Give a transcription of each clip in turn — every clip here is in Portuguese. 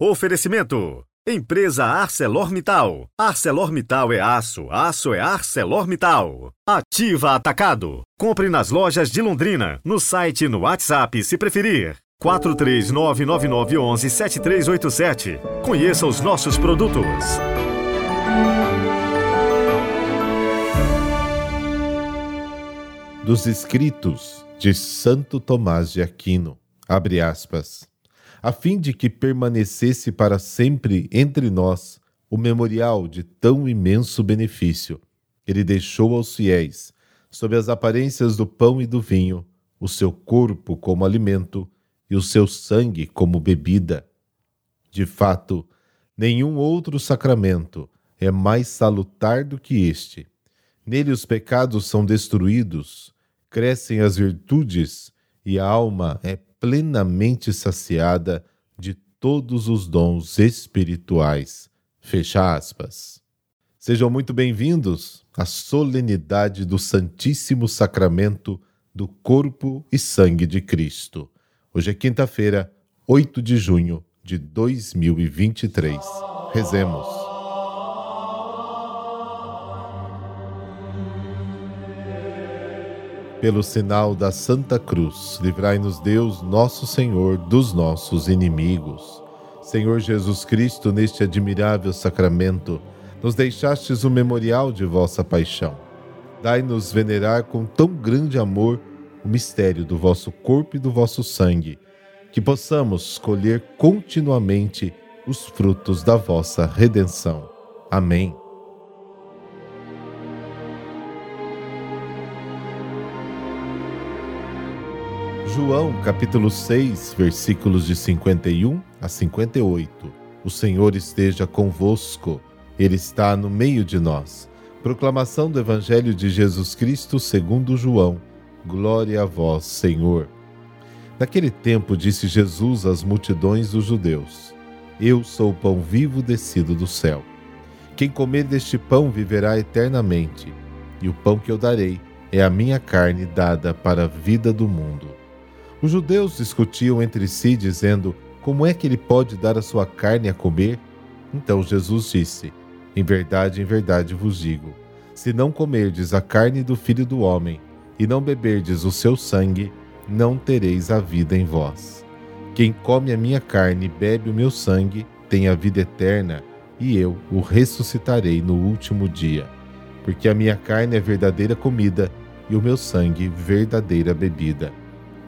Oferecimento. Empresa ArcelorMittal. ArcelorMittal é aço, aço é ArcelorMittal. Ativa Atacado. Compre nas lojas de Londrina, no site e no WhatsApp se preferir. 43999117387. Conheça os nossos produtos. Dos escritos de Santo Tomás de Aquino, abre aspas a fim de que permanecesse para sempre entre nós o memorial de tão imenso benefício. Ele deixou aos fiéis, sob as aparências do pão e do vinho, o seu corpo como alimento e o seu sangue como bebida. De fato, nenhum outro sacramento é mais salutar do que este. Nele os pecados são destruídos, crescem as virtudes e a alma é plenamente saciada de todos os dons espirituais. Fecha aspas. Sejam muito bem-vindos à solenidade do Santíssimo Sacramento do Corpo e Sangue de Cristo. Hoje é quinta-feira, 8 de junho de 2023. Rezemos. Pelo sinal da Santa Cruz, livrai-nos Deus, nosso Senhor, dos nossos inimigos. Senhor Jesus Cristo, neste admirável sacramento, nos deixastes o memorial de vossa paixão. Dai-nos venerar com tão grande amor o mistério do vosso corpo e do vosso sangue, que possamos colher continuamente os frutos da vossa redenção. Amém. João capítulo 6, versículos de 51 a 58. O Senhor esteja convosco, Ele está no meio de nós. Proclamação do Evangelho de Jesus Cristo segundo João. Glória a vós, Senhor. Naquele tempo disse Jesus às multidões dos judeus: Eu sou o pão vivo descido do céu. Quem comer deste pão viverá eternamente, e o pão que eu darei é a minha carne dada para a vida do mundo. Os judeus discutiam entre si, dizendo: Como é que ele pode dar a sua carne a comer? Então Jesus disse: Em verdade, em verdade vos digo: se não comerdes a carne do filho do homem e não beberdes o seu sangue, não tereis a vida em vós. Quem come a minha carne e bebe o meu sangue tem a vida eterna, e eu o ressuscitarei no último dia. Porque a minha carne é verdadeira comida e o meu sangue verdadeira bebida.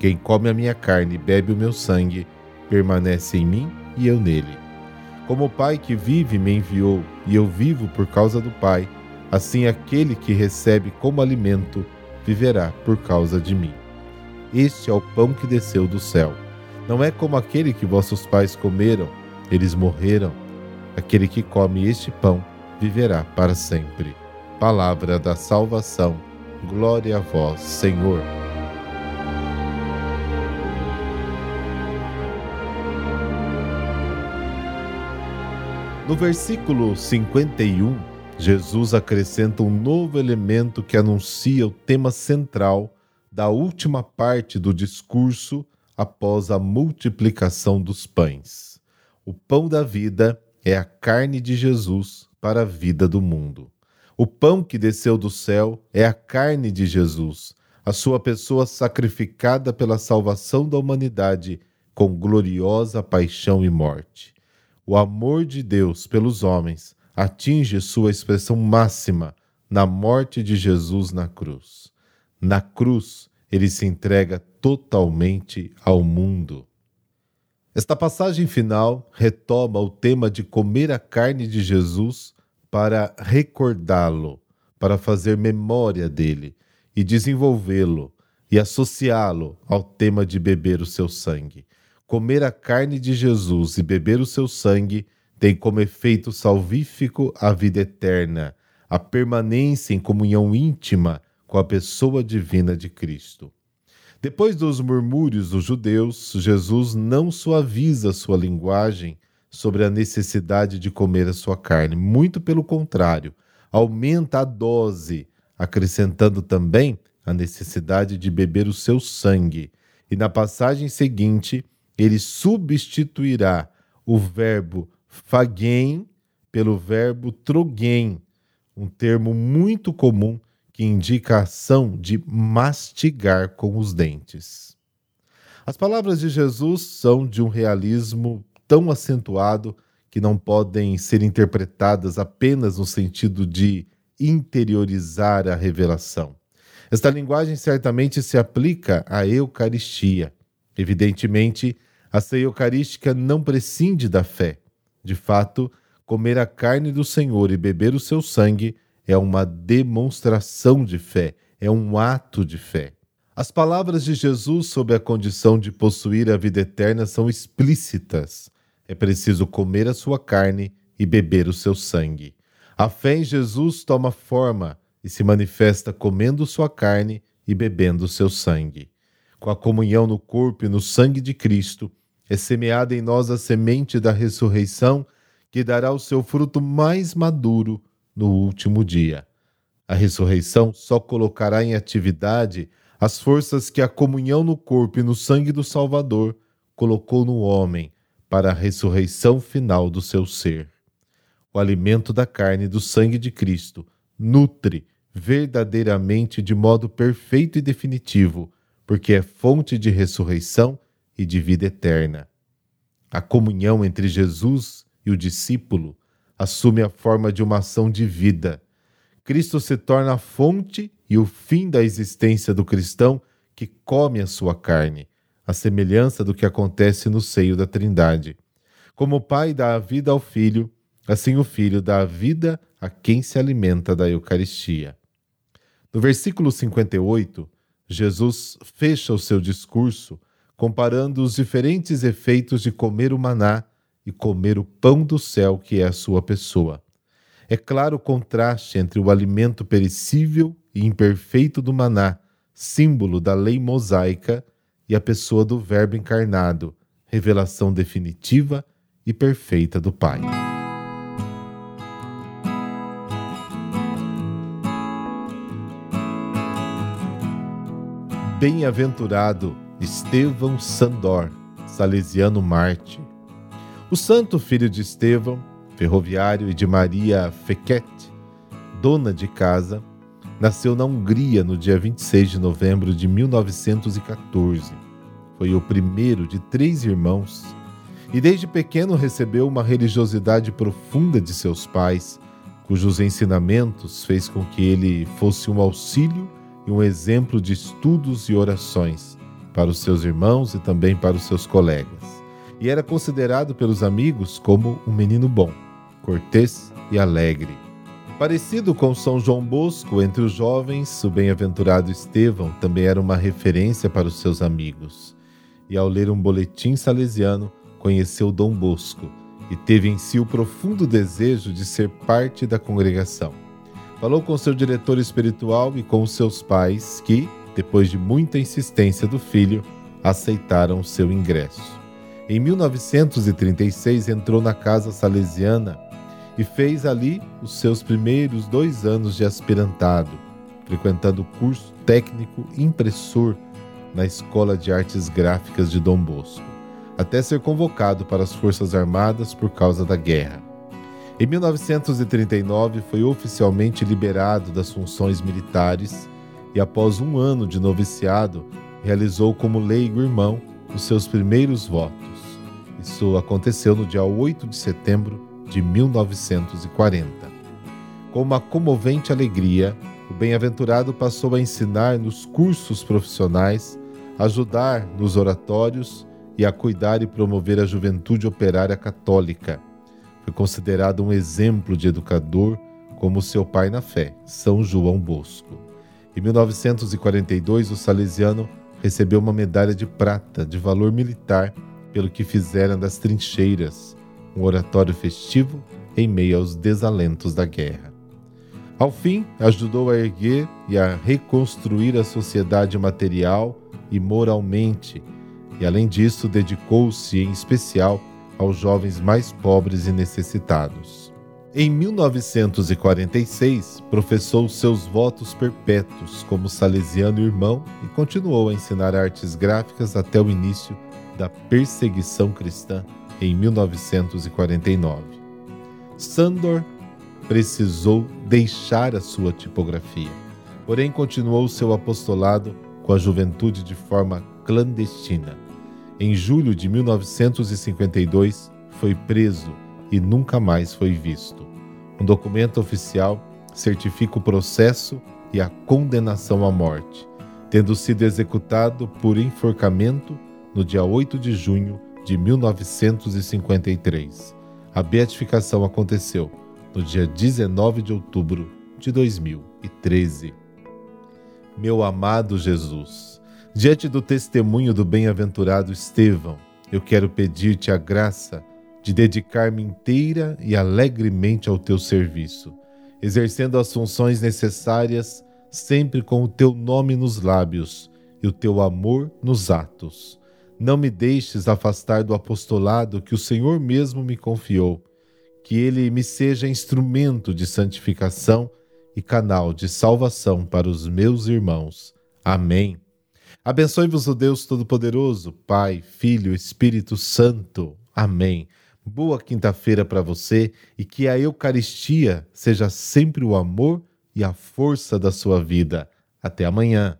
Quem come a minha carne e bebe o meu sangue, permanece em mim e eu nele. Como o Pai que vive me enviou e eu vivo por causa do Pai, assim aquele que recebe como alimento viverá por causa de mim. Este é o pão que desceu do céu. Não é como aquele que vossos pais comeram, eles morreram. Aquele que come este pão viverá para sempre. Palavra da salvação. Glória a vós, Senhor. No versículo 51, Jesus acrescenta um novo elemento que anuncia o tema central da última parte do discurso após a multiplicação dos pães. O pão da vida é a carne de Jesus para a vida do mundo. O pão que desceu do céu é a carne de Jesus, a sua pessoa sacrificada pela salvação da humanidade com gloriosa paixão e morte o amor de Deus pelos homens atinge sua expressão máxima na morte de Jesus na cruz. Na cruz, ele se entrega totalmente ao mundo. Esta passagem final retoma o tema de comer a carne de Jesus para recordá-lo, para fazer memória dele e desenvolvê-lo e associá-lo ao tema de beber o seu sangue. Comer a carne de Jesus e beber o seu sangue tem como efeito salvífico a vida eterna, a permanência em comunhão íntima com a pessoa divina de Cristo. Depois dos murmúrios dos judeus, Jesus não suaviza sua linguagem sobre a necessidade de comer a sua carne, muito pelo contrário, aumenta a dose, acrescentando também a necessidade de beber o seu sangue. E na passagem seguinte, ele substituirá o verbo fagem pelo verbo troguem, um termo muito comum que indica a ação de mastigar com os dentes. As palavras de Jesus são de um realismo tão acentuado que não podem ser interpretadas apenas no sentido de interiorizar a revelação. Esta linguagem certamente se aplica à Eucaristia. Evidentemente, a ceia eucarística não prescinde da fé. De fato, comer a carne do Senhor e beber o seu sangue é uma demonstração de fé, é um ato de fé. As palavras de Jesus sobre a condição de possuir a vida eterna são explícitas. É preciso comer a sua carne e beber o seu sangue. A fé em Jesus toma forma e se manifesta comendo sua carne e bebendo o seu sangue. Com a comunhão no corpo e no sangue de Cristo, é semeada em nós a semente da ressurreição que dará o seu fruto mais maduro no último dia. A ressurreição só colocará em atividade as forças que a comunhão no corpo e no sangue do Salvador colocou no homem para a ressurreição final do seu ser. O alimento da carne e do sangue de Cristo nutre verdadeiramente de modo perfeito e definitivo, porque é fonte de ressurreição e de vida eterna. A comunhão entre Jesus e o discípulo assume a forma de uma ação de vida. Cristo se torna a fonte e o fim da existência do cristão que come a sua carne, a semelhança do que acontece no seio da Trindade. Como o Pai dá a vida ao Filho, assim o Filho dá a vida a quem se alimenta da Eucaristia. No versículo 58, Jesus fecha o seu discurso comparando os diferentes efeitos de comer o maná e comer o pão do céu, que é a sua pessoa. É claro o contraste entre o alimento perecível e imperfeito do maná, símbolo da lei mosaica, e a pessoa do Verbo encarnado, revelação definitiva e perfeita do Pai. Bem-aventurado Estevão Sandor, salesiano Marte. O santo filho de Estevão, ferroviário, e de Maria Fequete, dona de casa, nasceu na Hungria no dia 26 de novembro de 1914. Foi o primeiro de três irmãos e desde pequeno recebeu uma religiosidade profunda de seus pais, cujos ensinamentos fez com que ele fosse um auxílio e um exemplo de estudos e orações para os seus irmãos e também para os seus colegas. E era considerado pelos amigos como um menino bom, cortês e alegre. Parecido com São João Bosco, entre os jovens, o bem-aventurado Estevão também era uma referência para os seus amigos. E ao ler um boletim salesiano, conheceu Dom Bosco e teve em si o profundo desejo de ser parte da congregação. Falou com seu diretor espiritual e com seus pais, que, depois de muita insistência do filho, aceitaram seu ingresso. Em 1936 entrou na casa salesiana e fez ali os seus primeiros dois anos de aspirantado, frequentando o curso técnico impressor na Escola de Artes Gráficas de Dom Bosco, até ser convocado para as Forças Armadas por causa da guerra. Em 1939 foi oficialmente liberado das funções militares e, após um ano de noviciado, realizou como leigo irmão os seus primeiros votos. Isso aconteceu no dia 8 de setembro de 1940. Com uma comovente alegria, o bem-aventurado passou a ensinar nos cursos profissionais, ajudar nos oratórios e a cuidar e promover a juventude operária católica. Foi considerado um exemplo de educador, como seu pai na fé, São João Bosco. Em 1942, o salesiano recebeu uma medalha de prata de valor militar pelo que fizeram das trincheiras, um oratório festivo em meio aos desalentos da guerra. Ao fim, ajudou a erguer e a reconstruir a sociedade material e moralmente, e além disso, dedicou-se em especial aos jovens mais pobres e necessitados. Em 1946, professou seus votos perpétuos como salesiano irmão e continuou a ensinar artes gráficas até o início da perseguição cristã em 1949. Sandor precisou deixar a sua tipografia, porém continuou seu apostolado com a juventude de forma clandestina. Em julho de 1952, foi preso e nunca mais foi visto. Um documento oficial certifica o processo e a condenação à morte, tendo sido executado por enforcamento no dia 8 de junho de 1953. A beatificação aconteceu no dia 19 de outubro de 2013. Meu amado Jesus, diante do testemunho do bem-aventurado Estevão, eu quero pedir-te a graça de dedicar-me inteira e alegremente ao teu serviço exercendo as funções necessárias, sempre com o teu nome nos lábios e o teu amor nos atos. Não me deixes afastar do apostolado que o Senhor mesmo me confiou, que ele me seja instrumento de santificação e canal de salvação para os meus irmãos. Amém. Abençoe-vos o Deus Todo-Poderoso, Pai, Filho, Espírito Santo. Amém. Boa quinta-feira para você e que a Eucaristia seja sempre o amor e a força da sua vida. Até amanhã.